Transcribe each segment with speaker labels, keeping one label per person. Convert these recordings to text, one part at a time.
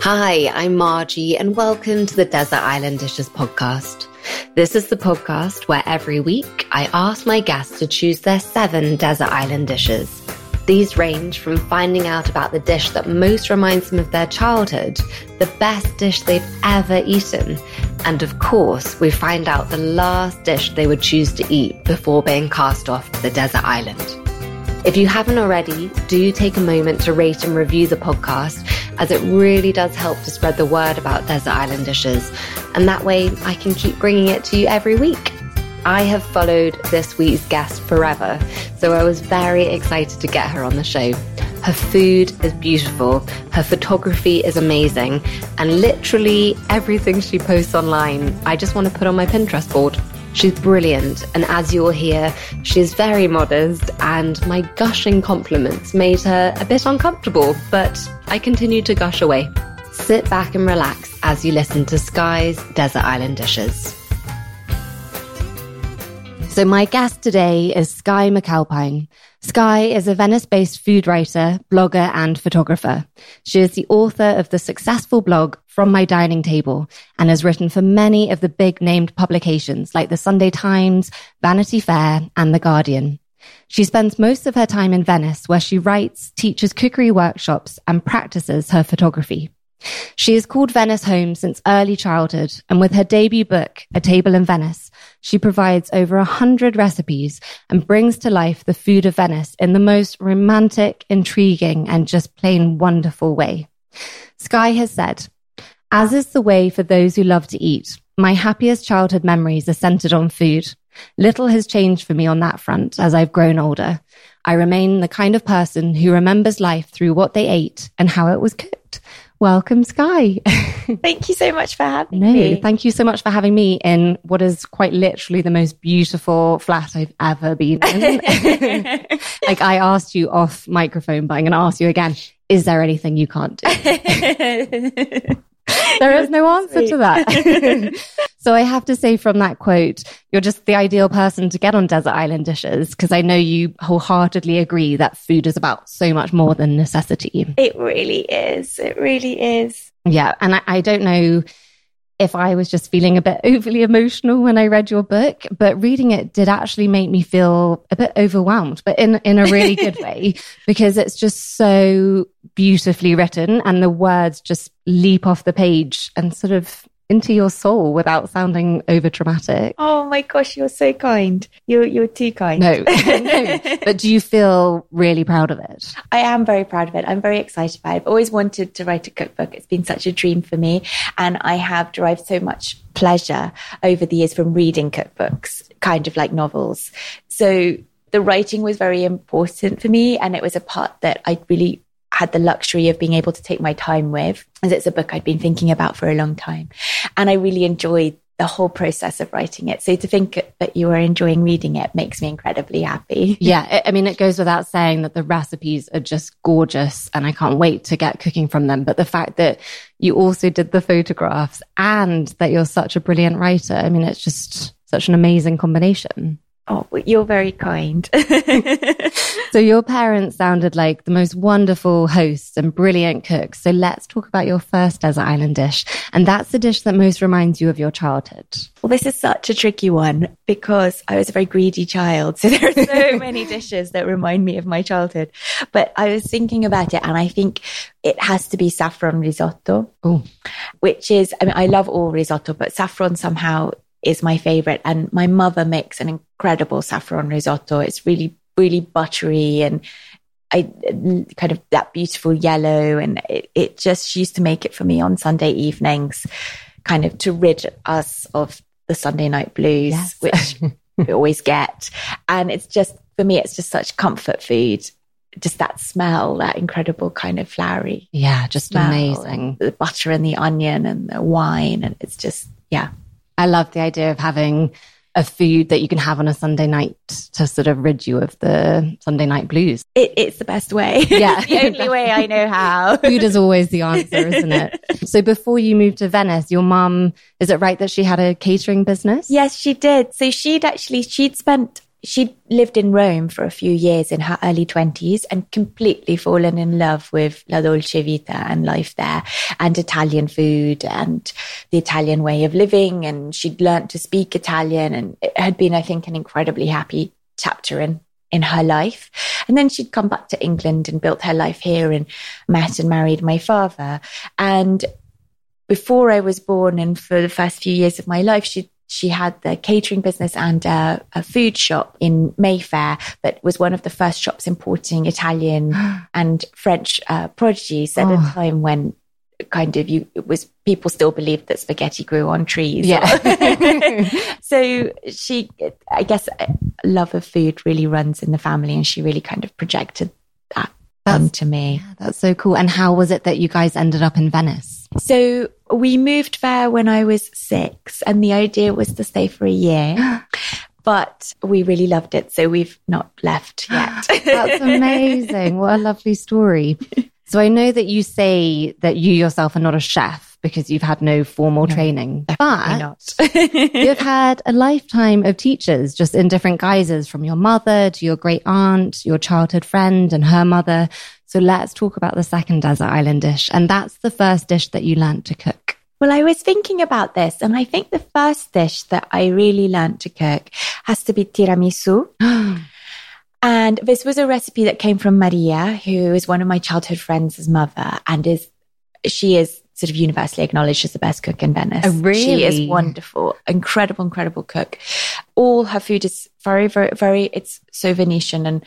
Speaker 1: Hi, I'm Margie, and welcome to the Desert Island Dishes podcast. This is the podcast where every week I ask my guests to choose their seven desert island dishes. These range from finding out about the dish that most reminds them of their childhood, the best dish they've ever eaten, and of course, we find out the last dish they would choose to eat before being cast off to the desert island. If you haven't already, do take a moment to rate and review the podcast as it really does help to spread the word about desert island dishes. And that way I can keep bringing it to you every week. I have followed this week's guest forever, so I was very excited to get her on the show. Her food is beautiful, her photography is amazing, and literally everything she posts online, I just want to put on my Pinterest board. She's brilliant, and as you'll hear, she's very modest, and my gushing compliments made her a bit uncomfortable, but I continued to gush away. Sit back and relax as you listen to Skye's Desert Island Dishes. So, my guest today is Skye McAlpine. Skye is a Venice based food writer, blogger, and photographer. She is the author of the successful blog From My Dining Table and has written for many of the big named publications like the Sunday Times, Vanity Fair, and The Guardian. She spends most of her time in Venice where she writes, teaches cookery workshops, and practices her photography. She has called Venice home since early childhood, and with her debut book, A Table in Venice, she provides over a hundred recipes and brings to life the food of Venice in the most romantic, intriguing, and just plain wonderful way. Skye has said, as is the way for those who love to eat, my happiest childhood memories are centered on food. Little has changed for me on that front as I've grown older. I remain the kind of person who remembers life through what they ate and how it was cooked. Welcome, Skye.
Speaker 2: thank you so much for having
Speaker 1: no,
Speaker 2: me.
Speaker 1: Thank you so much for having me in what is quite literally the most beautiful flat I've ever been in. like I asked you off microphone, but I'm going to ask you again. Is there anything you can't do? there is no answer to that. so I have to say from that quote, you're just the ideal person to get on desert island dishes because I know you wholeheartedly agree that food is about so much more than necessity.
Speaker 2: It really is. It really is.
Speaker 1: Yeah. And I, I don't know if I was just feeling a bit overly emotional when I read your book, but reading it did actually make me feel a bit overwhelmed, but in, in a really good way, because it's just so beautifully written and the words just leap off the page and sort of into your soul without sounding over dramatic.
Speaker 2: Oh my gosh, you're so kind. You're you're too kind.
Speaker 1: No, no. But do you feel really proud of it?
Speaker 2: I am very proud of it. I'm very excited about it. I've always wanted to write a cookbook. It's been such a dream for me. And I have derived so much pleasure over the years from reading cookbooks, kind of like novels. So the writing was very important for me. And it was a part that I really had the luxury of being able to take my time with, as it's a book I'd been thinking about for a long time. And I really enjoyed the whole process of writing it. So to think that you are enjoying reading it makes me incredibly happy.
Speaker 1: Yeah. I mean, it goes without saying that the recipes are just gorgeous and I can't wait to get cooking from them. But the fact that you also did the photographs and that you're such a brilliant writer, I mean, it's just such an amazing combination.
Speaker 2: Oh, you're very kind.
Speaker 1: so your parents sounded like the most wonderful hosts and brilliant cooks. So let's talk about your first desert island dish. And that's the dish that most reminds you of your childhood.
Speaker 2: Well, this is such a tricky one because I was a very greedy child. So there are so many dishes that remind me of my childhood. But I was thinking about it and I think it has to be saffron risotto,
Speaker 1: Ooh.
Speaker 2: which is, I mean, I love all risotto, but saffron somehow is my favorite. And my mother makes an incredible saffron risotto. It's really, really buttery and I kind of that beautiful yellow. And it, it just, she used to make it for me on Sunday evenings, kind of to rid us of the Sunday night blues, yes. which we always get. And it's just, for me, it's just such comfort food just that smell, that incredible kind of flowery.
Speaker 1: Yeah, just amazing.
Speaker 2: The butter and the onion and the wine. And it's just, yeah.
Speaker 1: I love the idea of having a food that you can have on a Sunday night to sort of rid you of the Sunday night blues.
Speaker 2: It, it's the best way.
Speaker 1: Yeah.
Speaker 2: the only way I know how.
Speaker 1: food is always the answer, isn't it? so before you moved to Venice, your mum, is it right that she had a catering business?
Speaker 2: Yes, she did. So she'd actually, she'd spent she'd lived in Rome for a few years in her early 20s and completely fallen in love with La Dolce Vita and life there and Italian food and the Italian way of living. And she'd learnt to speak Italian and it had been, I think, an incredibly happy chapter in in her life. And then she'd come back to England and built her life here and met and married my father. And before I was born and for the first few years of my life, she she had the catering business and a, a, food shop in Mayfair that was one of the first shops importing Italian and French uh, prodigies at oh. a time when kind of you it was people still believed that spaghetti grew on trees.
Speaker 1: Yeah.
Speaker 2: so she, I guess, love of food really runs in the family, and she really kind of projected that that's, onto me.
Speaker 1: Yeah, that's so cool. And how was it that you guys ended up in Venice?
Speaker 2: So we moved there when I was six, and the idea was to stay for a year. but we really loved it. So we've not left yet.
Speaker 1: That's amazing. What a lovely story. So I know that you say that you yourself are not a chef because you've had no formal no, training, but you've had a lifetime of teachers just in different guises from your mother to your great aunt, your childhood friend and her mother. So let's talk about the second desert island dish. And that's the first dish that you learned to cook.
Speaker 2: Well, I was thinking about this, and I think the first dish that I really learned to cook has to be tiramisu. And this was a recipe that came from Maria, who is one of my childhood friends' mother, and is she is sort of universally acknowledged as the best cook in Venice.
Speaker 1: Oh, really?
Speaker 2: She is wonderful, incredible, incredible cook. All her food is very, very, very. It's so Venetian and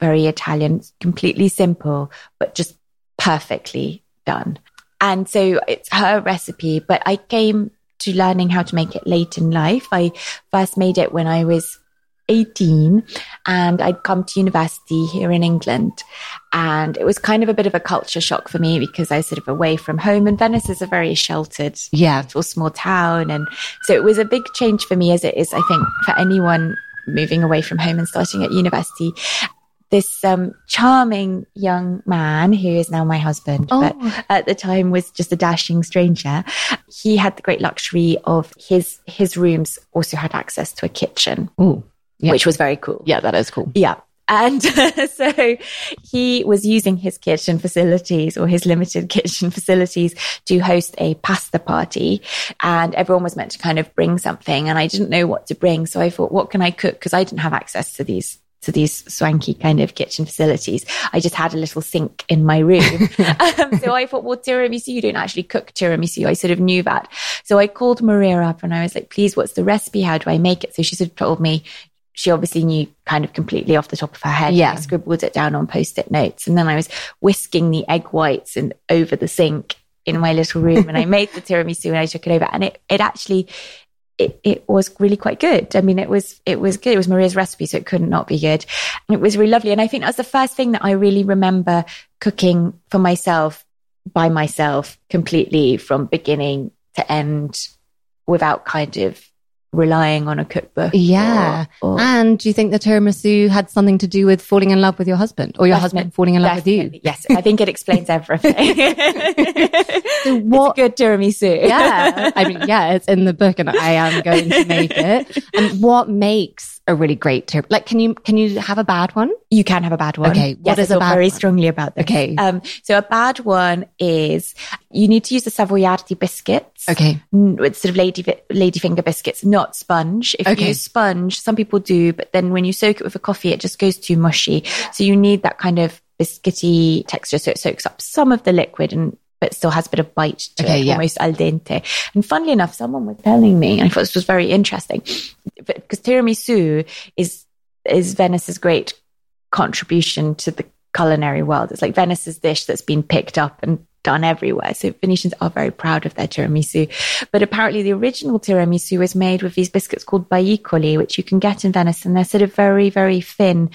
Speaker 2: very Italian, completely simple, but just perfectly done. And so it's her recipe, but I came to learning how to make it late in life. I first made it when I was 18 and I'd come to university here in England. And it was kind of a bit of a culture shock for me because I was sort of away from home and Venice is a very sheltered,
Speaker 1: yeah,
Speaker 2: little small town. And so it was a big change for me as it is, I think, for anyone moving away from home and starting at university. This um, charming young man who is now my husband, oh. but at the time was just a dashing stranger. He had the great luxury of his his rooms also had access to a kitchen.
Speaker 1: Ooh
Speaker 2: yeah. which was very cool.
Speaker 1: Yeah, that is cool.
Speaker 2: Yeah. And uh, so he was using his kitchen facilities or his limited kitchen facilities to host a pasta party. And everyone was meant to kind of bring something. And I didn't know what to bring. So I thought, what can I cook? Because I didn't have access to these to these swanky kind of kitchen facilities. I just had a little sink in my room. um, so I thought, well, tiramisu, you don't actually cook tiramisu. I sort of knew that. So I called Maria up and I was like, please, what's the recipe? How do I make it? So she sort of told me, she obviously knew kind of completely off the top of her head.
Speaker 1: Yeah.
Speaker 2: I scribbled it down on post-it notes. And then I was whisking the egg whites and over the sink in my little room and I made the tiramisu and I took it over. And it, it actually, it, it was really quite good. I mean, it was, it was good. It was Maria's recipe, so it couldn't not be good. And it was really lovely. And I think that was the first thing that I really remember cooking for myself by myself completely from beginning to end without kind of relying on a cookbook.
Speaker 1: Yeah. Or, or, and do you think the tiramisu had something to do with falling in love with your husband or your husband falling in love with you?
Speaker 2: Yes. I think it explains everything. so what, good tiramisu.
Speaker 1: yeah. I mean, yeah, it's in the book and I am going to make it. And what makes a really great tiramisu? Like, can you, can you have a bad one?
Speaker 2: You can have a bad one.
Speaker 1: Okay.
Speaker 2: What yes, is a bad very one? strongly about this.
Speaker 1: Okay.
Speaker 2: Um, so a bad one is you need to use the Savoiardi biscuits.
Speaker 1: Okay.
Speaker 2: With sort of lady, ladyfinger biscuits, not not sponge. If okay. you use sponge, some people do, but then when you soak it with a coffee, it just goes too mushy. So you need that kind of biscuity texture so it soaks up some of the liquid and but still has a bit of bite to okay, it, yeah. almost al dente. And funnily enough, someone was telling me, and I thought this was very interesting, because tiramisu is is Venice's great contribution to the culinary world. It's like Venice's dish that's been picked up and done everywhere. So Venetians are very proud of their tiramisu. But apparently the original tiramisu was made with these biscuits called baicoli, which you can get in Venice. And they're sort of very, very thin,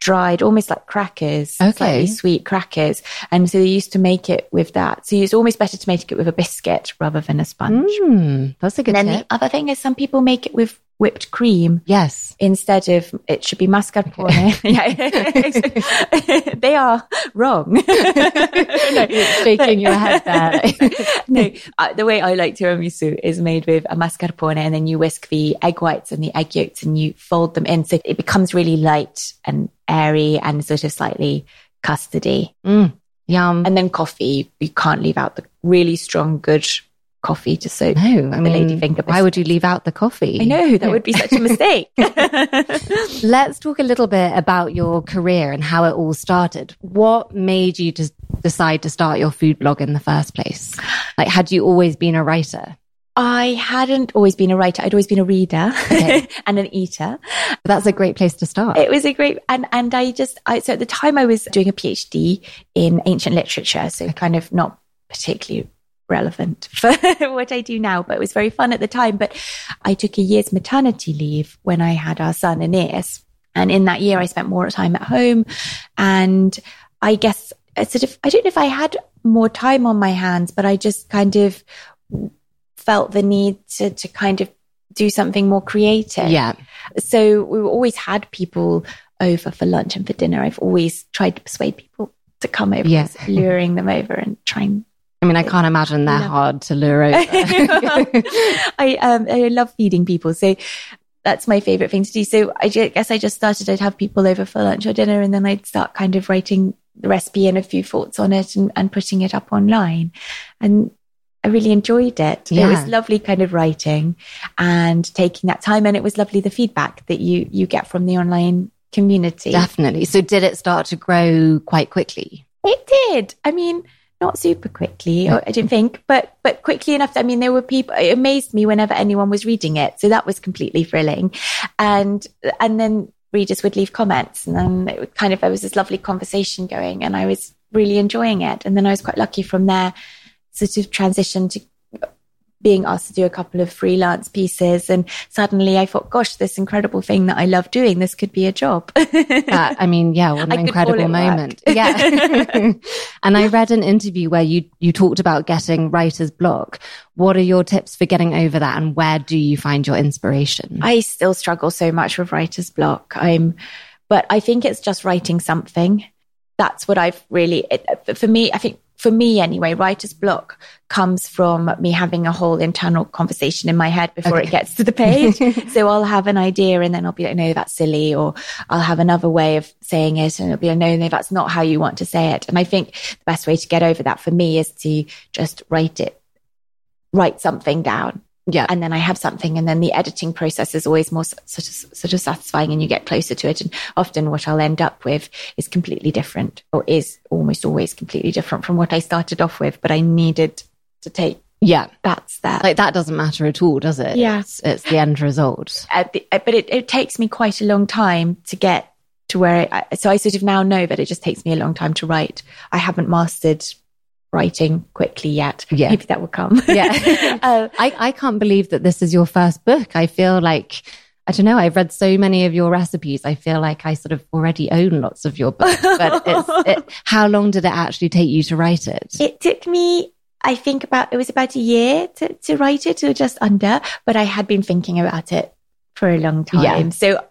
Speaker 2: dried, almost like crackers,
Speaker 1: okay.
Speaker 2: slightly sweet crackers. And so they used to make it with that. So it's almost better to make it with a biscuit rather than a sponge.
Speaker 1: Mm, that's a good
Speaker 2: and
Speaker 1: then
Speaker 2: tip. the other thing is some people make it with whipped cream.
Speaker 1: Yes.
Speaker 2: Instead of it should be mascarpone. yeah. they are wrong.
Speaker 1: no, shaking your head there.
Speaker 2: no, uh, the way I like tiramisu is made with a mascarpone and then you whisk the egg whites and the egg yolks and you fold them in. So it becomes really light and airy and sort of slightly custardy.
Speaker 1: Mm, yum.
Speaker 2: And then coffee, you can't leave out the really strong, good coffee to soak
Speaker 1: no, I mean,
Speaker 2: lady finger
Speaker 1: why would you leave out the coffee?
Speaker 2: I know that would be such a mistake.
Speaker 1: Let's talk a little bit about your career and how it all started. What made you just decide to start your food blog in the first place? Like, had you always been a writer?
Speaker 2: I hadn't always been a writer. I'd always been a reader okay. and an eater.
Speaker 1: That's a great place to start.
Speaker 2: It was a great, and, and I just, I, so at the time I was doing a PhD in ancient literature. So kind of not particularly relevant for what I do now, but it was very fun at the time. But I took a year's maternity leave when I had our son Aeneas. And in that year, I spent more time at home. And I guess I sort of, I don't know if I had more time on my hands, but I just kind of felt the need to, to kind of do something more creative.
Speaker 1: Yeah.
Speaker 2: So we always had people over for lunch and for dinner. I've always tried to persuade people to come over, yeah. luring them over and trying
Speaker 1: I mean, I can't imagine they're hard to lure over.
Speaker 2: I um, I love feeding people, so that's my favorite thing to do. So I guess I just started. I'd have people over for lunch or dinner, and then I'd start kind of writing the recipe and a few thoughts on it, and, and putting it up online. And I really enjoyed it. Yeah. It was lovely kind of writing and taking that time. And it was lovely the feedback that you, you get from the online community.
Speaker 1: Definitely. So did it start to grow quite quickly?
Speaker 2: It did. I mean, not super quickly, I didn't think, but but quickly enough. I mean, there were people. It amazed me whenever anyone was reading it, so that was completely thrilling. And and then readers would leave comments, and then it would kind of there was this lovely conversation going, and I was really enjoying it. And then I was quite lucky from there, sort of transition to being asked to do a couple of freelance pieces. And suddenly I thought, gosh, this incredible thing that I love doing, this could be a job. uh,
Speaker 1: I mean, yeah, what an incredible moment. yeah. and I read an interview where you, you talked about getting writer's block. What are your tips for getting over that? And where do you find your inspiration?
Speaker 2: I still struggle so much with writer's block. I'm, but I think it's just writing something. That's what I've really, it, for me, I think for me anyway, writer's block comes from me having a whole internal conversation in my head before okay. it gets to the page. so I'll have an idea and then I'll be like, no, that's silly. Or I'll have another way of saying it and it'll be like, no, no, that's not how you want to say it. And I think the best way to get over that for me is to just write it, write something down
Speaker 1: yeah.
Speaker 2: And then I have something and then the editing process is always more sort of, sort of satisfying and you get closer to it. And often what I'll end up with is completely different or is almost always completely different from what I started off with, but I needed to take
Speaker 1: yeah,
Speaker 2: that's that.
Speaker 1: Like that doesn't matter at all, does it?
Speaker 2: Yeah,
Speaker 1: it's, it's the end result.
Speaker 2: Uh, the, uh, but it, it, takes me quite a long time to get to where. I, so I sort of now know that it just takes me a long time to write. I haven't mastered writing quickly yet.
Speaker 1: Yeah.
Speaker 2: Maybe that will come.
Speaker 1: yeah. uh, I, I can't believe that this is your first book. I feel like, I don't know, I've read so many of your recipes. I feel like I sort of already own lots of your books, but it's, it, how long did it actually take you to write it?
Speaker 2: It took me I think about it was about a year to, to write it or just under, but I had been thinking about it for a long time. Yeah. So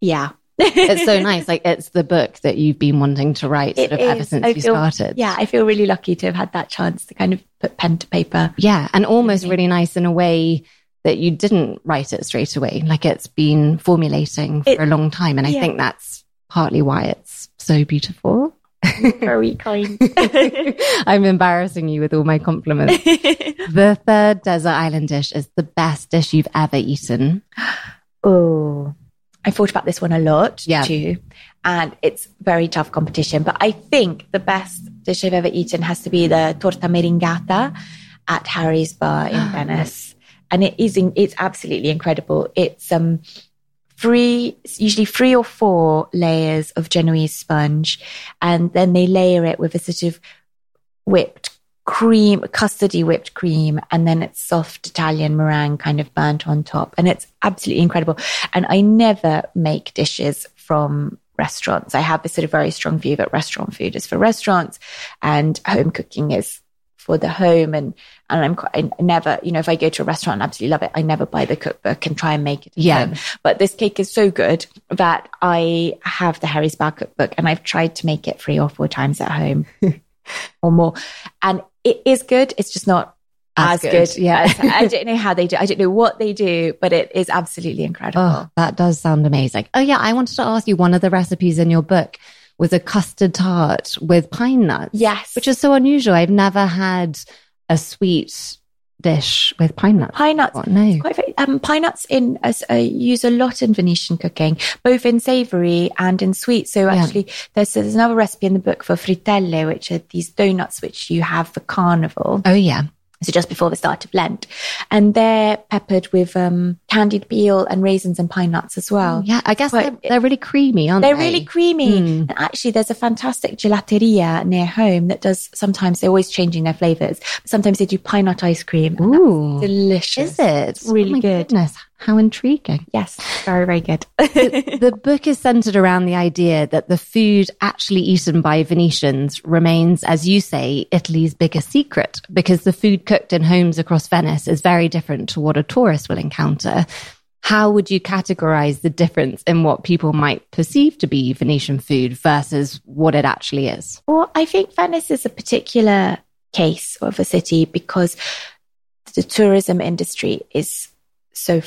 Speaker 2: yeah,
Speaker 1: it's so nice. Like it's the book that you've been wanting to write sort of ever since I you
Speaker 2: feel,
Speaker 1: started.
Speaker 2: Yeah, I feel really lucky to have had that chance to kind of put pen to paper.
Speaker 1: Yeah, and almost really nice in a way that you didn't write it straight away. Like it's been formulating for it, a long time, and I yeah. think that's partly why it's so beautiful.
Speaker 2: Very kind.
Speaker 1: I'm embarrassing you with all my compliments. the third desert island dish is the best dish you've ever eaten.
Speaker 2: Oh, I thought about this one a lot
Speaker 1: yeah.
Speaker 2: too. And it's very tough competition. But I think the best dish I've ever eaten has to be the torta meringata at Harry's Bar in Venice. And it is, it's absolutely incredible. It's, um, three, usually three or four layers of Genoese sponge. And then they layer it with a sort of whipped cream, custardy whipped cream, and then it's soft Italian meringue kind of burnt on top. And it's absolutely incredible. And I never make dishes from restaurants. I have this sort of very strong view that restaurant food is for restaurants and home cooking is for the home and and I'm quite, I never, you know, if I go to a restaurant and absolutely love it, I never buy the cookbook and try and make it.
Speaker 1: Yeah.
Speaker 2: Home. But this cake is so good that I have the Harry's Bar cookbook and I've tried to make it three or four times at home or more. And it is good. It's just not as, as good. good.
Speaker 1: Yeah.
Speaker 2: I don't know how they do. I don't know what they do, but it is absolutely incredible.
Speaker 1: Oh, that does sound amazing. Oh yeah. I wanted to ask you one of the recipes in your book was a custard tart with pine nuts.
Speaker 2: Yes.
Speaker 1: Which is so unusual. I've never had a sweet dish with pine nuts.
Speaker 2: Pine nuts.
Speaker 1: No.
Speaker 2: Quite, um, pine nuts in uh, uh, use a lot in Venetian cooking, both in savoury and in sweet. So actually, yeah. there's, there's another recipe in the book for frittelle, which are these donuts which you have for carnival.
Speaker 1: Oh yeah.
Speaker 2: So just before the start of Lent. And they're peppered with um, candied peel and raisins and pine nuts as well.
Speaker 1: Yeah, I guess Quite, they're, they're, really creamy, aren't
Speaker 2: they're
Speaker 1: they?
Speaker 2: They're really creamy. Mm. And actually, there's a fantastic gelateria near home that does sometimes, they're always changing their flavors. Sometimes they do pine nut ice cream.
Speaker 1: Ooh.
Speaker 2: Delicious.
Speaker 1: Is it?
Speaker 2: It's really
Speaker 1: oh
Speaker 2: good.
Speaker 1: Goodness. How intriguing.
Speaker 2: Yes, very, very good.
Speaker 1: the, the, book is centered around the idea that the food actually eaten by Venetians remains, as you say, Italy's biggest secret because the food cooked in homes across Venice is very different to what a tourist will encounter. How would you categorize the difference in what people might perceive to be Venetian food versus what it actually is?
Speaker 2: Well, I think Venice is a particular case of a city because the tourism industry is so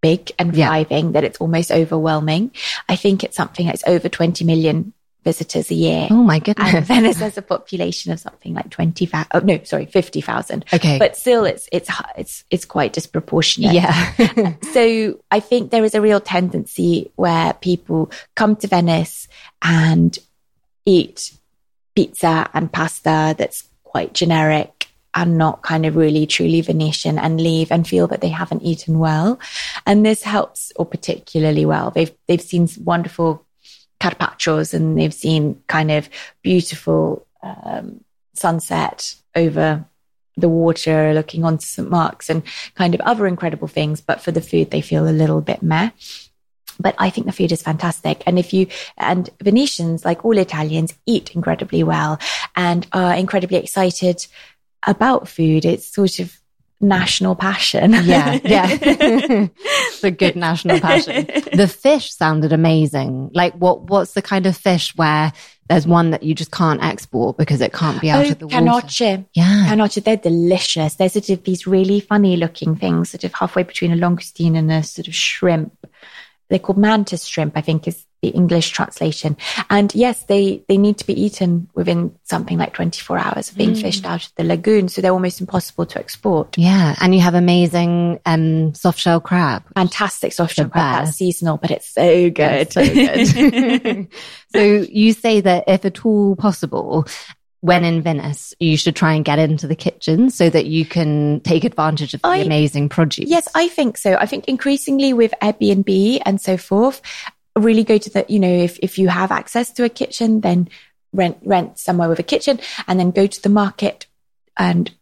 Speaker 2: big and thriving yeah. that it's almost overwhelming. I think it's something that's over 20 million visitors a year.
Speaker 1: Oh my goodness.
Speaker 2: And Venice has a population of something like 20,000. Oh, no, sorry, 50,000.
Speaker 1: Okay.
Speaker 2: But still it's, it's, it's, it's quite disproportionate.
Speaker 1: Yeah.
Speaker 2: so I think there is a real tendency where people come to Venice and eat pizza and pasta that's quite generic and not kind of really truly Venetian and leave and feel that they haven't eaten well. And this helps, or particularly well. They've they've seen wonderful carpaccios and they've seen kind of beautiful um, sunset over the water, looking onto St. Mark's and kind of other incredible things. But for the food, they feel a little bit meh. But I think the food is fantastic. And if you, and Venetians, like all Italians, eat incredibly well and are incredibly excited about food. It's sort of national passion.
Speaker 1: Yeah, yeah. it's a good national passion. The fish sounded amazing. Like what what's the kind of fish where there's one that you just can't export because it can't be out
Speaker 2: oh,
Speaker 1: of the
Speaker 2: canoce.
Speaker 1: water. Yeah.
Speaker 2: Canoce, they're delicious. They're sort of these really funny looking things, sort of halfway between a langoustine and a sort of shrimp. They're called mantis shrimp, I think is the English translation. And yes, they, they need to be eaten within something like 24 hours of being mm. fished out of the lagoon. So they're almost impossible to export.
Speaker 1: Yeah. And you have amazing, um, soft shell crab.
Speaker 2: Fantastic soft shell crab. That's seasonal, but it's so good.
Speaker 1: It's so good. so you say that if at all possible, when in Venice, you should try and get into the kitchen so that you can take advantage of the I, amazing produce.
Speaker 2: Yes, I think so. I think increasingly with Airbnb and so forth, really go to the, you know, if, if you have access to a kitchen, then rent, rent somewhere with a kitchen and then go to the market and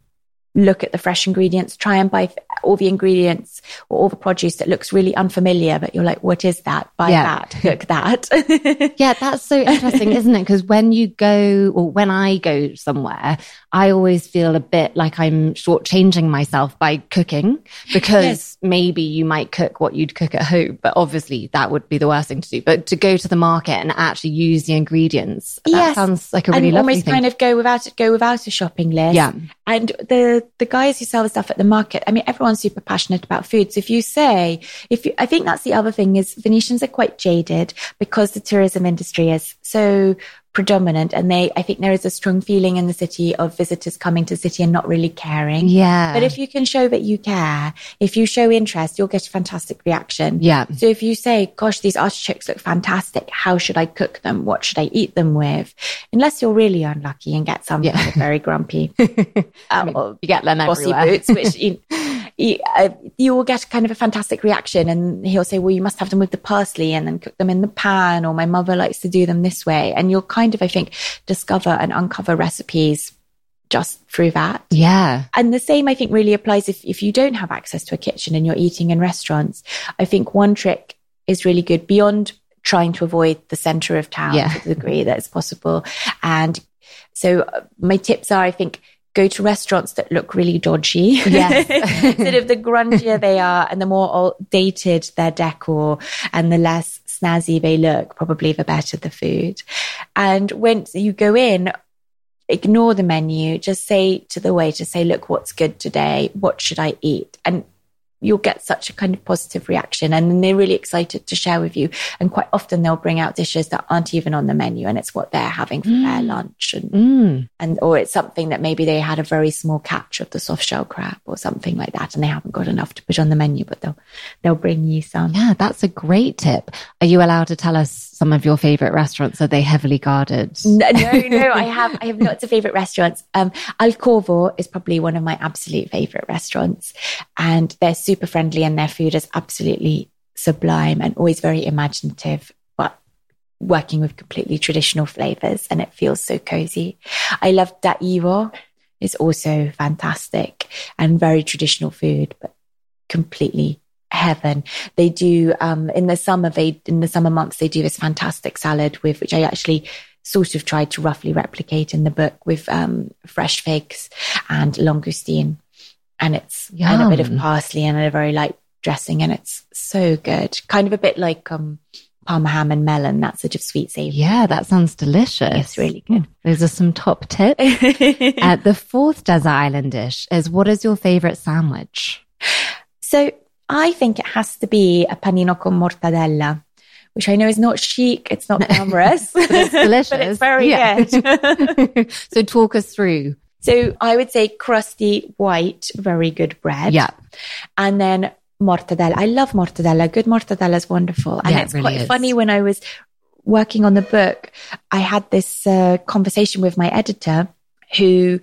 Speaker 2: look at the fresh ingredients, try and buy all the ingredients or all the produce that looks really unfamiliar, but you're like, what is that? Buy yeah. that, cook that.
Speaker 1: yeah, that's so interesting, isn't it? Because when you go or when I go somewhere, I always feel a bit like I'm shortchanging myself by cooking because yes. maybe you might cook what you'd cook at home, but obviously that would be the worst thing to do. But to go to the market and actually use the ingredients, that yes. sounds like a really
Speaker 2: and
Speaker 1: lovely
Speaker 2: almost
Speaker 1: thing.
Speaker 2: kind of go without go without a shopping list.
Speaker 1: Yeah.
Speaker 2: And the guys who sell the stuff at the market, I mean, everyone's super passionate about food. So if you say, if you, I think that's the other thing is Venetians are quite jaded because the tourism industry is so predominant. And they i think there is a strong feeling in the city of visitors coming to the city and not really caring.
Speaker 1: Yeah.
Speaker 2: But if you can show that you care if you show interest you'll get a fantastic reaction.
Speaker 1: Yeah.
Speaker 2: So if you say gosh these artichokes look fantastic. How should i cook them? What should i eat them with? Unless you're really unlucky and get some yeah. very grumpy.
Speaker 1: Um, you get them bossy
Speaker 2: everywhere. boots which you, you, uh, you will get kind of a fantastic reaction and he'll say well you must have them with the parsley and then cook them in the pan or my mother likes to do them this way and you'll kind of, I think, discover and uncover recipes just through that.
Speaker 1: Yeah.
Speaker 2: And the same, I think, really applies if, if you don't have access to a kitchen and you're eating in restaurants. I think one trick is really good beyond trying to avoid the center of town yeah. to the degree that is possible. And so uh, my tips are, I think, go to restaurants that look really dodgy. Yes. sort of the grungier they are and the more dated their decor and the less snazzy they look, probably the better the food. And once you go in, ignore the menu, just say to the waiter, say, look, what's good today? What should I eat? And you'll get such a kind of positive reaction. And they're really excited to share with you. And quite often they'll bring out dishes that aren't even on the menu and it's what they're having for mm. their lunch and mm. and or it's something that maybe they had a very small catch of the soft shell crab or something like that and they haven't got enough to put on the menu but they'll they'll bring you some.
Speaker 1: Yeah that's a great tip. Are you allowed to tell us some of your favorite restaurants? Are they heavily guarded?
Speaker 2: No no, no i have i have lots of favorite restaurants. Um Al Covo is probably one of my absolute favorite restaurants and they're super friendly and their food is absolutely sublime and always very imaginative, but working with completely traditional flavors and it feels so cozy. I love Da Ivo. It's also fantastic and very traditional food, but completely heaven. They do um, in the summer. They in the summer months they do this fantastic salad with which I actually sort of tried to roughly replicate in the book with um, fresh figs and langoustine and it's Yum. and a bit of parsley and a very light dressing, and it's so good. Kind of a bit like um, parma ham and melon, that sort of sweet savory.
Speaker 1: Yeah, that sounds delicious.
Speaker 2: It's really good.
Speaker 1: Those are some top tips. uh, the fourth desert island dish is what is your favorite sandwich?
Speaker 2: So I think it has to be a panino con mortadella which I know is not chic, it's not glamorous,
Speaker 1: but it's delicious.
Speaker 2: but it's very yeah.
Speaker 1: good. so talk us through
Speaker 2: so I would say crusty white, very good bread.
Speaker 1: Yeah.
Speaker 2: And then mortadella. I love mortadella. Good mortadella is wonderful. And yeah, it's it really quite is. funny when I was working on the book, I had this uh, conversation with my editor who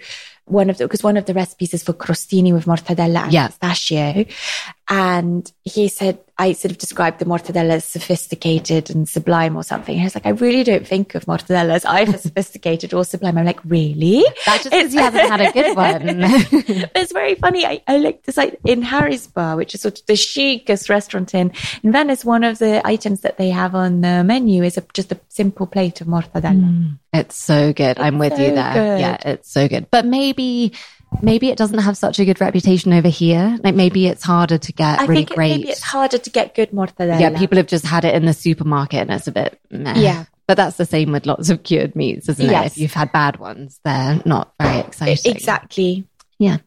Speaker 2: one of the, because one of the recipes is for crostini with mortadella and yeah. pistachio. And he said, I sort of described the mortadella as sophisticated and sublime or something. And I was like, I really don't think of mortadella as either sophisticated or sublime. I'm like, really?
Speaker 1: That's just because you haven't had a good one.
Speaker 2: it's very funny. I, I like this like in Harry's bar, which is sort of the chicest restaurant in, in Venice. One of the items that they have on the menu is a, just a simple plate of mortadella. Mm,
Speaker 1: it's so good. It's I'm with so you there. Good. Yeah, it's so good. But maybe maybe it doesn't have such a good reputation over here. Like maybe it's harder to get I really think great.
Speaker 2: Maybe it's harder to get good mortadella.
Speaker 1: Yeah, people have just had it in the supermarket and it's a bit meh.
Speaker 2: Yeah.
Speaker 1: But that's the same with lots of cured meats, isn't yes. it? If you've had bad ones, they're not very exciting.
Speaker 2: Exactly.
Speaker 1: Yeah.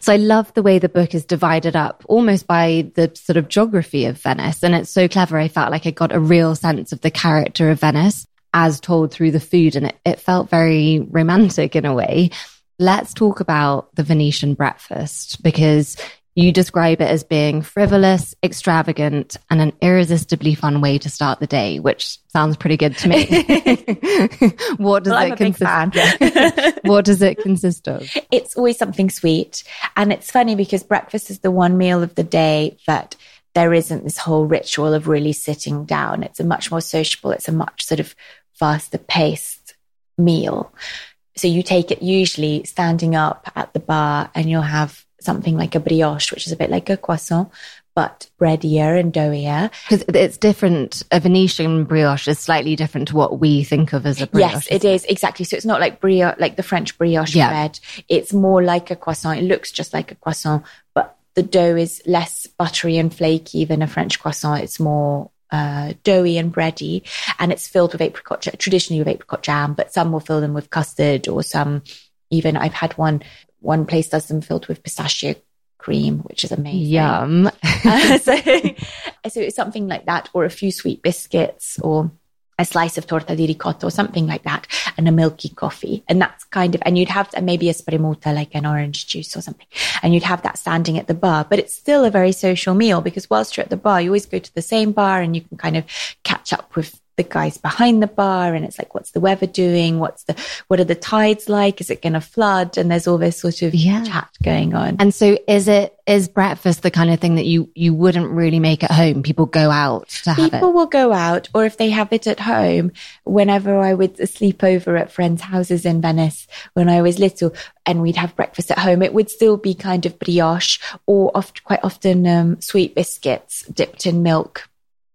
Speaker 1: So I love the way the book is divided up almost by the sort of geography of Venice. And it's so clever. I felt like I got a real sense of the character of Venice as told through the food. And it, it felt very romantic in a way. Let's talk about the Venetian breakfast because you describe it as being frivolous, extravagant, and an irresistibly fun way to start the day, which sounds pretty good to me. what does well, it consist? what does it consist of?
Speaker 2: It's always something sweet, and it's funny because breakfast is the one meal of the day that there isn't this whole ritual of really sitting down. It's a much more sociable. It's a much sort of faster paced meal. So you take it usually standing up at the bar and you'll have something like a brioche, which is a bit like a croissant, but breadier and doughier.
Speaker 1: Because it's different. A Venetian brioche is slightly different to what we think of as a brioche.
Speaker 2: Yes, it is exactly. So it's not like brioche, like the French brioche yeah. bread. It's more like a croissant. It looks just like a croissant, but the dough is less buttery and flaky than a French croissant. It's more uh, doughy and bready, and it's filled with apricot, traditionally with apricot jam, but some will fill them with custard, or some even I've had one one place does them filled with pistachio cream, which is amazing.
Speaker 1: Yum.
Speaker 2: uh, so, so it's something like that, or a few sweet biscuits, or a slice of torta di ricotta or something like that and a milky coffee. And that's kind of, and you'd have maybe a spremuta, like an orange juice or something. And you'd have that standing at the bar, but it's still a very social meal because whilst you're at the bar, you always go to the same bar and you can kind of catch up with the guys behind the bar and it's like what's the weather doing? What's the what are the tides like? Is it going to flood? And there's all this sort of yeah. chat going on.
Speaker 1: And so is it is breakfast the kind of thing that you you wouldn't really make at home? People go out to have it.
Speaker 2: people
Speaker 1: it?
Speaker 2: will go out or if they have it at home whenever i would sleep over at friends houses in venice when i was little and we'd have breakfast at home it would still be kind of brioche or oft, quite often um, sweet biscuits dipped in milk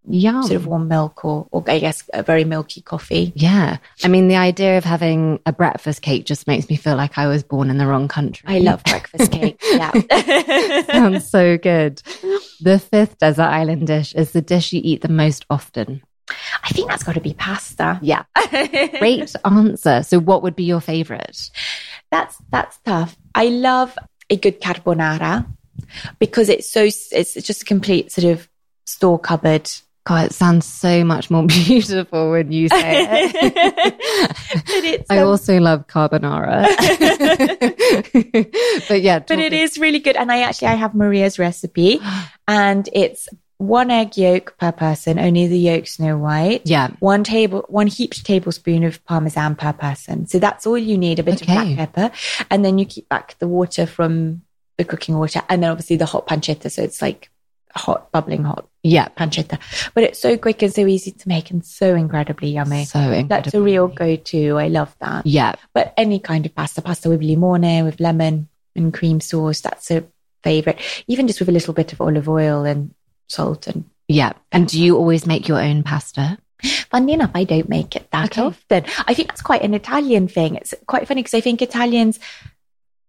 Speaker 1: Yum.
Speaker 2: sort of warm milk or, or I guess a very milky coffee.
Speaker 1: Yeah. I mean, the idea of having a breakfast cake just makes me feel like I was born in the wrong country.
Speaker 2: I love breakfast cake. Yeah.
Speaker 1: Sounds so good. The fifth desert island dish is the dish you eat the most often.
Speaker 2: I think that's got to be pasta.
Speaker 1: Yeah. Great answer. So, what would be your favorite?
Speaker 2: That's that's tough. I love a good carbonara because it's so it's just a complete sort of store cupboard.
Speaker 1: God, it sounds so much more beautiful when you say it. I
Speaker 2: um,
Speaker 1: also love carbonara. but yeah,
Speaker 2: but it is really good. And I actually I have Maria's recipe, and it's one egg yolk per person, only the yolk's no white.
Speaker 1: Yeah.
Speaker 2: One table, one heaped tablespoon of parmesan per person. So that's all you need, a bit
Speaker 1: Okay.
Speaker 2: of black pepper. And then you keep back the water from the cooking water. And then obviously the hot pancetta. So it's like hot, bubbling hot
Speaker 1: yeah,
Speaker 2: pancetta. But it's so quick and so easy to make and so incredibly yummy.
Speaker 1: so incredible.
Speaker 2: That's a real go-to. I love that.
Speaker 1: Yeah,
Speaker 2: But any kind of pasta, pasta with limone, with lemon and cream sauce, that's a favorite. Even just with a little bit of olive oil and salt and
Speaker 1: yeah. And do you always make your own pasta?
Speaker 2: Funny enough, I don't make it that
Speaker 1: Okay.
Speaker 2: often. I think that's quite an Italian thing. It's quite funny because I think Italians,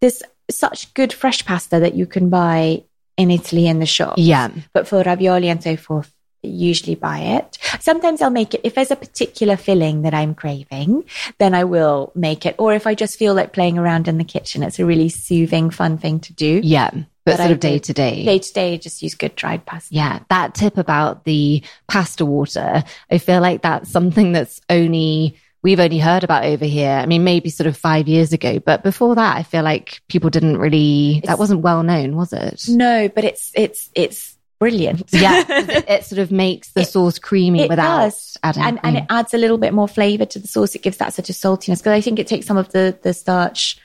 Speaker 2: there's such good fresh pasta that you can buy in Italy in the shop.
Speaker 1: Yeah,
Speaker 2: But for ravioli and so forth, usually buy it. Sometimes I'll make it if there's a particular filling that I'm craving, then I will make it. Or if I just feel like playing around in the kitchen, it's a really soothing, fun thing to do.
Speaker 1: yeah. But,
Speaker 2: But
Speaker 1: sort
Speaker 2: I
Speaker 1: of day to day.
Speaker 2: Day to day, just use good dried pasta.
Speaker 1: Yeah, that tip about the pasta water, I feel like that's something that's only we've only heard about over here. I mean, maybe sort of five years ago, but before that, I feel like people didn't really. that wasn't well known, was it?
Speaker 2: No, but it's it's it's brilliant.
Speaker 1: yeah, it, it sort of makes the
Speaker 2: It-
Speaker 1: sauce creamy
Speaker 2: it
Speaker 1: without
Speaker 2: does.
Speaker 1: adding.
Speaker 2: and and it adds a little bit more flavor to the sauce. It gives that sort of saltiness because I think it takes some of the the starch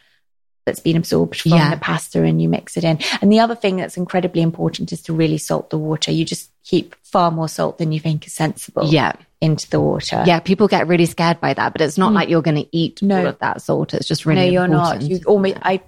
Speaker 2: that's been absorbed from
Speaker 1: Yeah.
Speaker 2: the pasta and you mix it in. And the other thing that's incredibly important is to really salt the water. You just keep far more salt than you think is sensible
Speaker 1: yeah,
Speaker 2: into the water.
Speaker 1: yeah. People get really scared by that, but it's not
Speaker 2: Mm.
Speaker 1: like you're going to eat
Speaker 2: No.
Speaker 1: all of that salt. It's just really
Speaker 2: no, you're
Speaker 1: important.
Speaker 2: not. You almost. I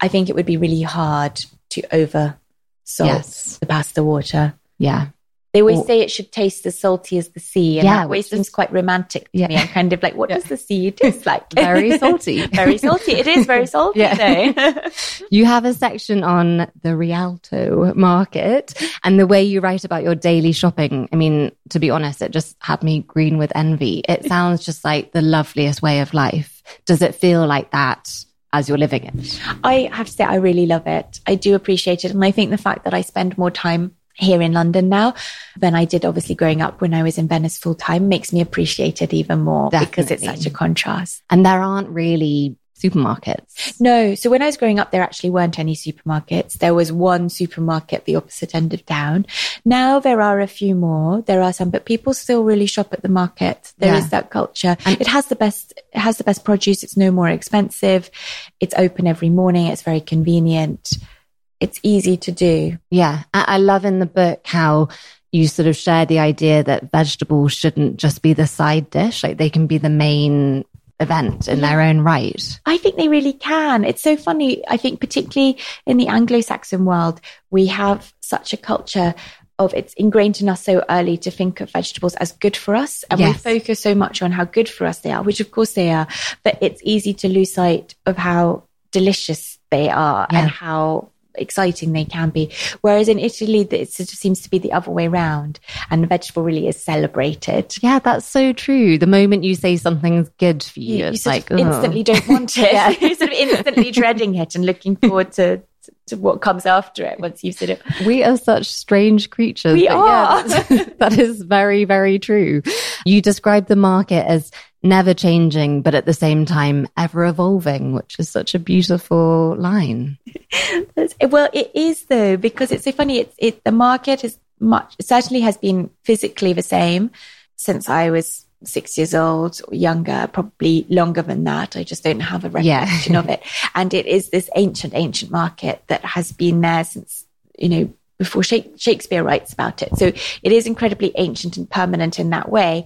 Speaker 2: I think it would be really hard to over salt
Speaker 1: Yes.
Speaker 2: the pasta water.
Speaker 1: yeah,
Speaker 2: They always
Speaker 1: Or-
Speaker 2: say it should taste as salty as the sea, and
Speaker 1: Yeah,
Speaker 2: that always seems quite romantic to
Speaker 1: Yeah.
Speaker 2: me. I'm kind of like, what
Speaker 1: Yeah.
Speaker 2: does the sea taste like?
Speaker 1: very salty.
Speaker 2: very salty. It is very salty.
Speaker 1: Yeah. You have a section on the Rialto market and the way you write about your daily shopping. I mean, to be honest, it just had me green with envy. It sounds just like the loveliest way of life. Does it feel like that as you're living it?
Speaker 2: I have to say, I really love it. I do appreciate it. And I think the fact that I spend more time here in London now than I did obviously growing up when I was in Venice full time makes me appreciate it even more because it's such a contrast.
Speaker 1: And there aren't really supermarkets.
Speaker 2: No. So when I was growing up, there actually weren't any supermarkets. There was one supermarket the opposite end of town. Now there are a few more. There are some, but people still really shop at the market. There is
Speaker 1: Yeah.
Speaker 2: that culture. And it has the best, it has the best produce. It's no more expensive. It's open every morning. It's very convenient. It's easy to do.
Speaker 1: Yeah. I, I love in the book how you sort of share the idea that vegetables shouldn't just be the side dish, like they can be the main event in their own right.
Speaker 2: I think they really can. It's so funny. I think particularly in the Anglo-Saxon world, we have such a culture of it's ingrained in us so early to think of vegetables as good for us. And we focus so much on how good for us they are, which of course they are, but it's easy to lose sight of how delicious they are
Speaker 1: Yeah.
Speaker 2: and how exciting they can be. Whereas in Italy, it sort of seems to be the other way around and the vegetable really is celebrated.
Speaker 1: Yeah, that's so true. The moment you say something's good for you,
Speaker 2: you, you
Speaker 1: it's
Speaker 2: sort
Speaker 1: like
Speaker 2: of
Speaker 1: ugh.
Speaker 2: instantly don't want it.
Speaker 1: Yeah.
Speaker 2: You're sort of instantly dreading it and looking forward to, to what comes after it once you've said it.
Speaker 1: We are such strange creatures.
Speaker 2: We are.
Speaker 1: Yeah, that is very, very true. You describe the market as never changing, but at the same time, ever evolving, which is such a beautiful line.
Speaker 2: Well, it is though because it's so funny. It's it the market is much certainly has been physically the same since I was six years old or younger, probably longer than that. I just don't have a
Speaker 1: Yeah.
Speaker 2: recollection of it. And it is this ancient, ancient market that has been there since you know before Shakespeare writes about it. So it is incredibly ancient and permanent in that way,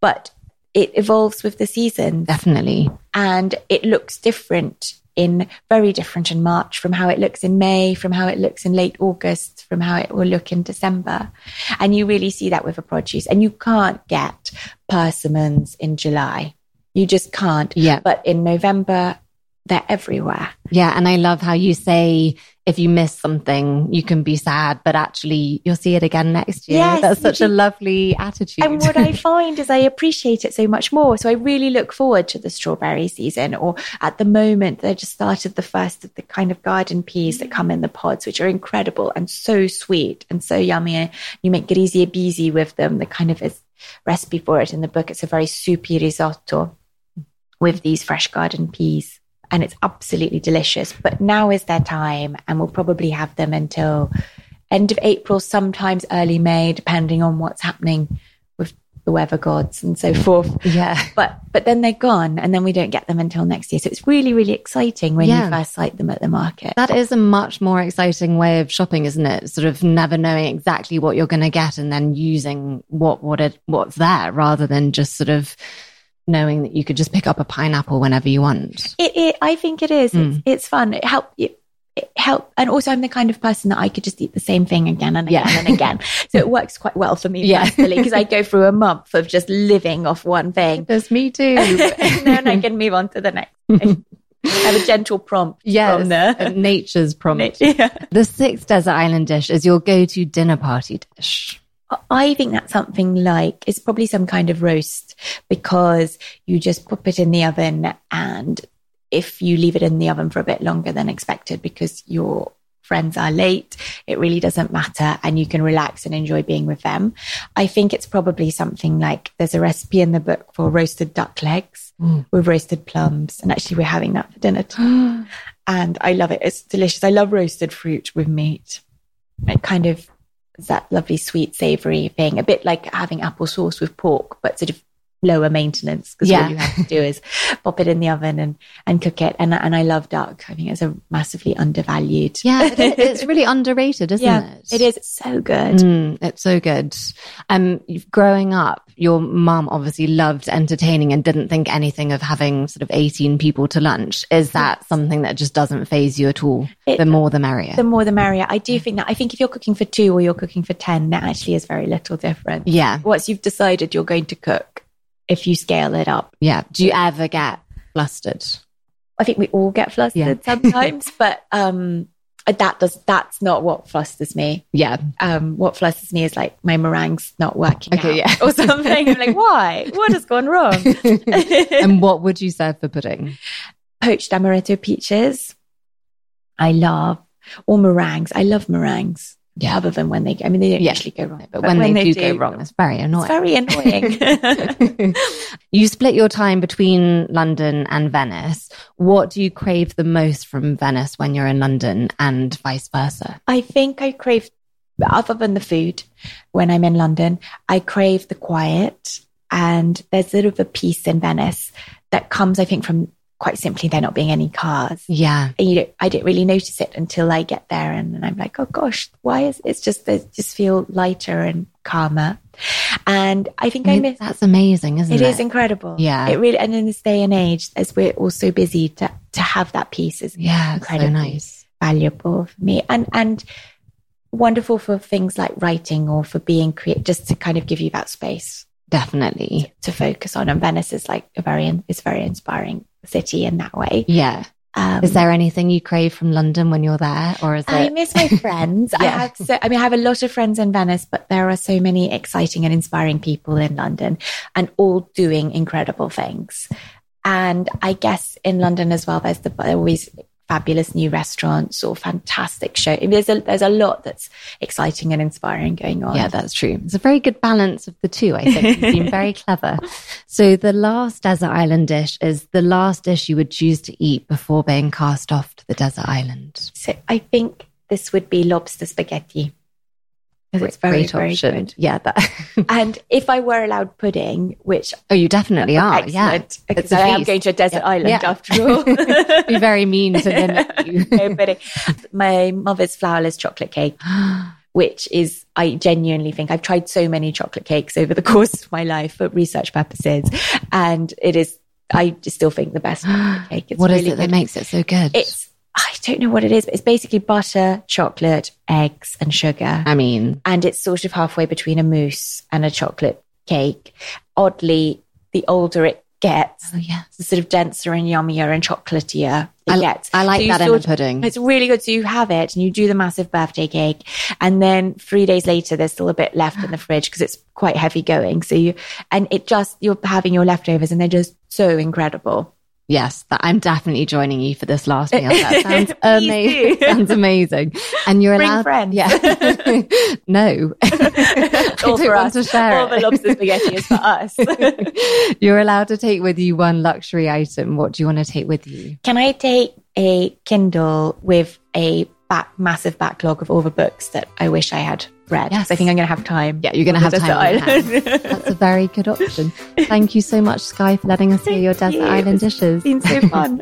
Speaker 2: but it evolves with the season.
Speaker 1: Definitely.
Speaker 2: and it looks different in very different in March from how it looks in May, from how it looks in late August, from how it will look in December. And you really see that with a produce. And you can't get persimmons in July. You just can't.
Speaker 1: Yeah.
Speaker 2: But in November, they're everywhere.
Speaker 1: Yeah. And I love how you say if you miss something, you can be sad, but actually you'll see it again next year.
Speaker 2: Yes,
Speaker 1: That's such a lovely attitude.
Speaker 2: And what I find is I appreciate it so much more. So I really look forward to the strawberry season. Or at the moment, they just started the first of the kind of garden peas that come in the pods, which are incredible and so sweet and so yummy. You make risi e bisi with them. The kind of is recipe for it in the book. It's a very soupy risotto with these fresh garden peas and it's absolutely delicious. But now is their time, and we'll probably have them until end of April, sometimes early May, depending on what's happening with the weather gods and so forth.
Speaker 1: yeah.
Speaker 2: But but then they're gone, and then we don't get them until next year. So it's really really exciting when
Speaker 1: Yeah.
Speaker 2: you first sight them at the market.
Speaker 1: That is a much more exciting way of shopping, isn't it? Sort of never knowing exactly what you're going to get and then using what what it what's there rather than just sort of knowing that you could just pick up a pineapple whenever you want.
Speaker 2: It, it I think it is.
Speaker 1: Mm.
Speaker 2: It's, it's fun. It help it, it help, and also I'm the kind of person that I could just eat the same thing again and again
Speaker 1: Yeah.
Speaker 2: and again. So it works quite well for me
Speaker 1: Yeah.
Speaker 2: personally because I go through a month of just living off one thing.
Speaker 1: That's me too.
Speaker 2: and then I can move on to the next thing. Have a gentle prompt
Speaker 1: yes,
Speaker 2: from the
Speaker 1: nature's prompt.
Speaker 2: Yeah.
Speaker 1: The sixth desert island dish is your go-to dinner party dish.
Speaker 2: I think that's something like it's probably some kind of roast because you just pop it in the oven and if you leave it in the oven for a bit longer than expected because your friends are late, it really doesn't matter and you can relax and enjoy being with them. I think it's probably something like there's a recipe in the book for roasted duck legs
Speaker 1: Mm.
Speaker 2: with roasted plums and actually we're having that for dinner tonight. and I love it. It's delicious. I love roasted fruit with meat. It kind of that lovely sweet savory thing, a bit like having applesauce with pork, but sort of lower maintenance because
Speaker 1: Yeah.
Speaker 2: all you have to do is pop it in the oven and and cook it. And and I love duck. I think it's a massively undervalued.
Speaker 1: Yeah, it- it's really underrated, isn't
Speaker 2: yeah,
Speaker 1: it?
Speaker 2: it is. It's so good.
Speaker 1: Mm, it's so good. Um, growing up, your mum obviously loved entertaining and didn't think anything of having sort of 18 people to lunch. Is that something that just doesn't faze you at all?
Speaker 2: It-
Speaker 1: the more the merrier.
Speaker 2: The more the merrier. I do think that. I think if you're cooking for two or you're cooking for ten, that actually is very little difference.
Speaker 1: yeah.
Speaker 2: Once you've decided you're going to cook, if you scale it up,
Speaker 1: Yeah. Do you ever get flustered?
Speaker 2: I think we all get flustered
Speaker 1: Yeah.
Speaker 2: sometimes, but um, that does that's not what flusters me.
Speaker 1: Yeah.
Speaker 2: Um, what flusters me is like my meringue's not working
Speaker 1: Okay,
Speaker 2: out
Speaker 1: yeah.
Speaker 2: or something. I'm like, why? What has gone wrong?
Speaker 1: and what would you serve for pudding?
Speaker 2: Poached amaretto peaches, I love, or meringues. I love meringues.
Speaker 1: Yeah.
Speaker 2: Other than when they, I mean, they don't usually go wrong,
Speaker 1: But, when, they, do, go wrong, it's very annoying.
Speaker 2: it's very annoying.
Speaker 1: you split your time between London and Venice. What do you crave the most from Venice when you're in London and vice versa?
Speaker 2: I think I crave, other than the food, when I'm in London, I crave the quiet. And there's a sort of a peace in Venice that comes, I think, from quite simply there not being any cars.
Speaker 1: Yeah.
Speaker 2: And you don't, I didn't really notice it until I get there, and, and I'm like, oh gosh, why is it's just they just feel lighter and calmer. And I think I,
Speaker 1: I
Speaker 2: miss.
Speaker 1: that's amazing, isn't
Speaker 2: It
Speaker 1: it?
Speaker 2: is incredible.
Speaker 1: Yeah.
Speaker 2: it really. And in this day and age, as we're all so busy, to to have that peace is
Speaker 1: Yeah, it's so
Speaker 2: incredibly
Speaker 1: nice.
Speaker 2: valuable for me and and wonderful for things like writing or for being creative just to kind of give you that space
Speaker 1: Definitely.
Speaker 2: to focus on and venice is like a very it's a very inspiring city in that way
Speaker 1: Yeah.
Speaker 2: um,
Speaker 1: Is there anything you crave from London when you're there, or is
Speaker 2: I
Speaker 1: it?
Speaker 2: miss my friends. I
Speaker 1: Yeah.
Speaker 2: have so, I mean, I have a lot of friends in Venice, but there are so many exciting and inspiring people in London and all doing incredible things. And I guess in London as well, there's the there always fabulous new restaurants or fantastic show. There's a there's a lot that's exciting and inspiring going on.
Speaker 1: Yeah, that's true. It's a very good balance of the two, I think. You've been very clever. So, the last desert island dish is the last dish you would choose to eat before being cast off to the desert island.
Speaker 2: So I think this would be lobster spaghetti. Because it's very,
Speaker 1: Great
Speaker 2: very
Speaker 1: option.
Speaker 2: good.
Speaker 1: Yeah. That,
Speaker 2: And if I were allowed pudding, which
Speaker 1: oh, you definitely are. Yeah.
Speaker 2: excellent, because
Speaker 1: It's a
Speaker 2: I am going to a desert
Speaker 1: Yeah.
Speaker 2: island
Speaker 1: Yeah.
Speaker 2: after all.
Speaker 1: Be very mean to you.
Speaker 2: no pudding. My mother's flourless chocolate cake, which is, I genuinely think I've tried so many chocolate cakes over the course of my life for research purposes. And it is I still think the best cake.
Speaker 1: It's what really is it good. that makes it so good?
Speaker 2: It's I don't know what it is, but it's basically butter, chocolate, eggs, and sugar.
Speaker 1: I mean,
Speaker 2: and it's sort of halfway between a mousse and a chocolate cake. Oddly, the older it gets,
Speaker 1: oh, yes.
Speaker 2: the sort of denser and yummier and chocolatier it
Speaker 1: I,
Speaker 2: gets.
Speaker 1: I like so that in a pudding.
Speaker 2: It's really good. So you have it and you do the massive birthday cake. And then three days later, there's still a bit left in the fridge because it's quite heavy going. So you, and it just, you're having your leftovers and they're just so incredible.
Speaker 1: Yes, that I'm definitely joining you for this last meal. That sounds amazing. sounds amazing. And you're
Speaker 2: Bring
Speaker 1: allowed.
Speaker 2: friends.
Speaker 1: Yeah. no.
Speaker 2: All for us. To share All the lobster spaghetti is for us.
Speaker 1: you're allowed to take with you one luxury item. What do you want to take with you?
Speaker 2: Can I take a Kindle with a back, massive backlog of all the books that I wish I had read. Yes. I think I'm going to have time.
Speaker 1: Yeah, you're going to have time. That's a very good option. Thank you so much, Skye, for letting us hear your desert you. island dishes.
Speaker 2: It's been so fun.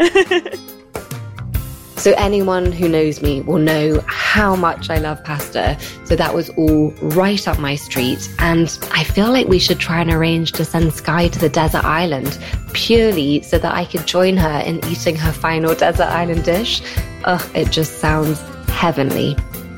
Speaker 1: So, anyone who knows me will know how much I love pasta. So, that was all right up my street. And I feel like we should try and arrange to send Skye to the desert island purely so that I could join her in eating her final desert island dish. Ugh, it just sounds heavenly.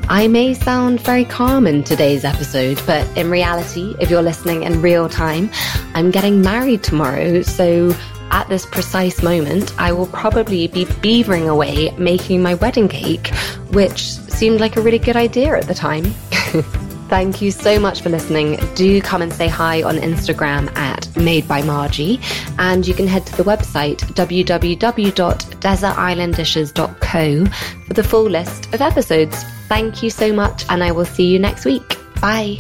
Speaker 1: I may sound very calm in today's episode, but in reality, if you're listening in real time, I'm getting married tomorrow. So at this precise moment, I will probably be beavering away making my wedding cake, which seemed like a really good idea at the time. Thank you so much for listening. Do come and say hi on Instagram at Made by Margie. And you can head to the website www.desertislanddishes.co for the full list of episodes. Thank you so much, and I will see you next week. Bye.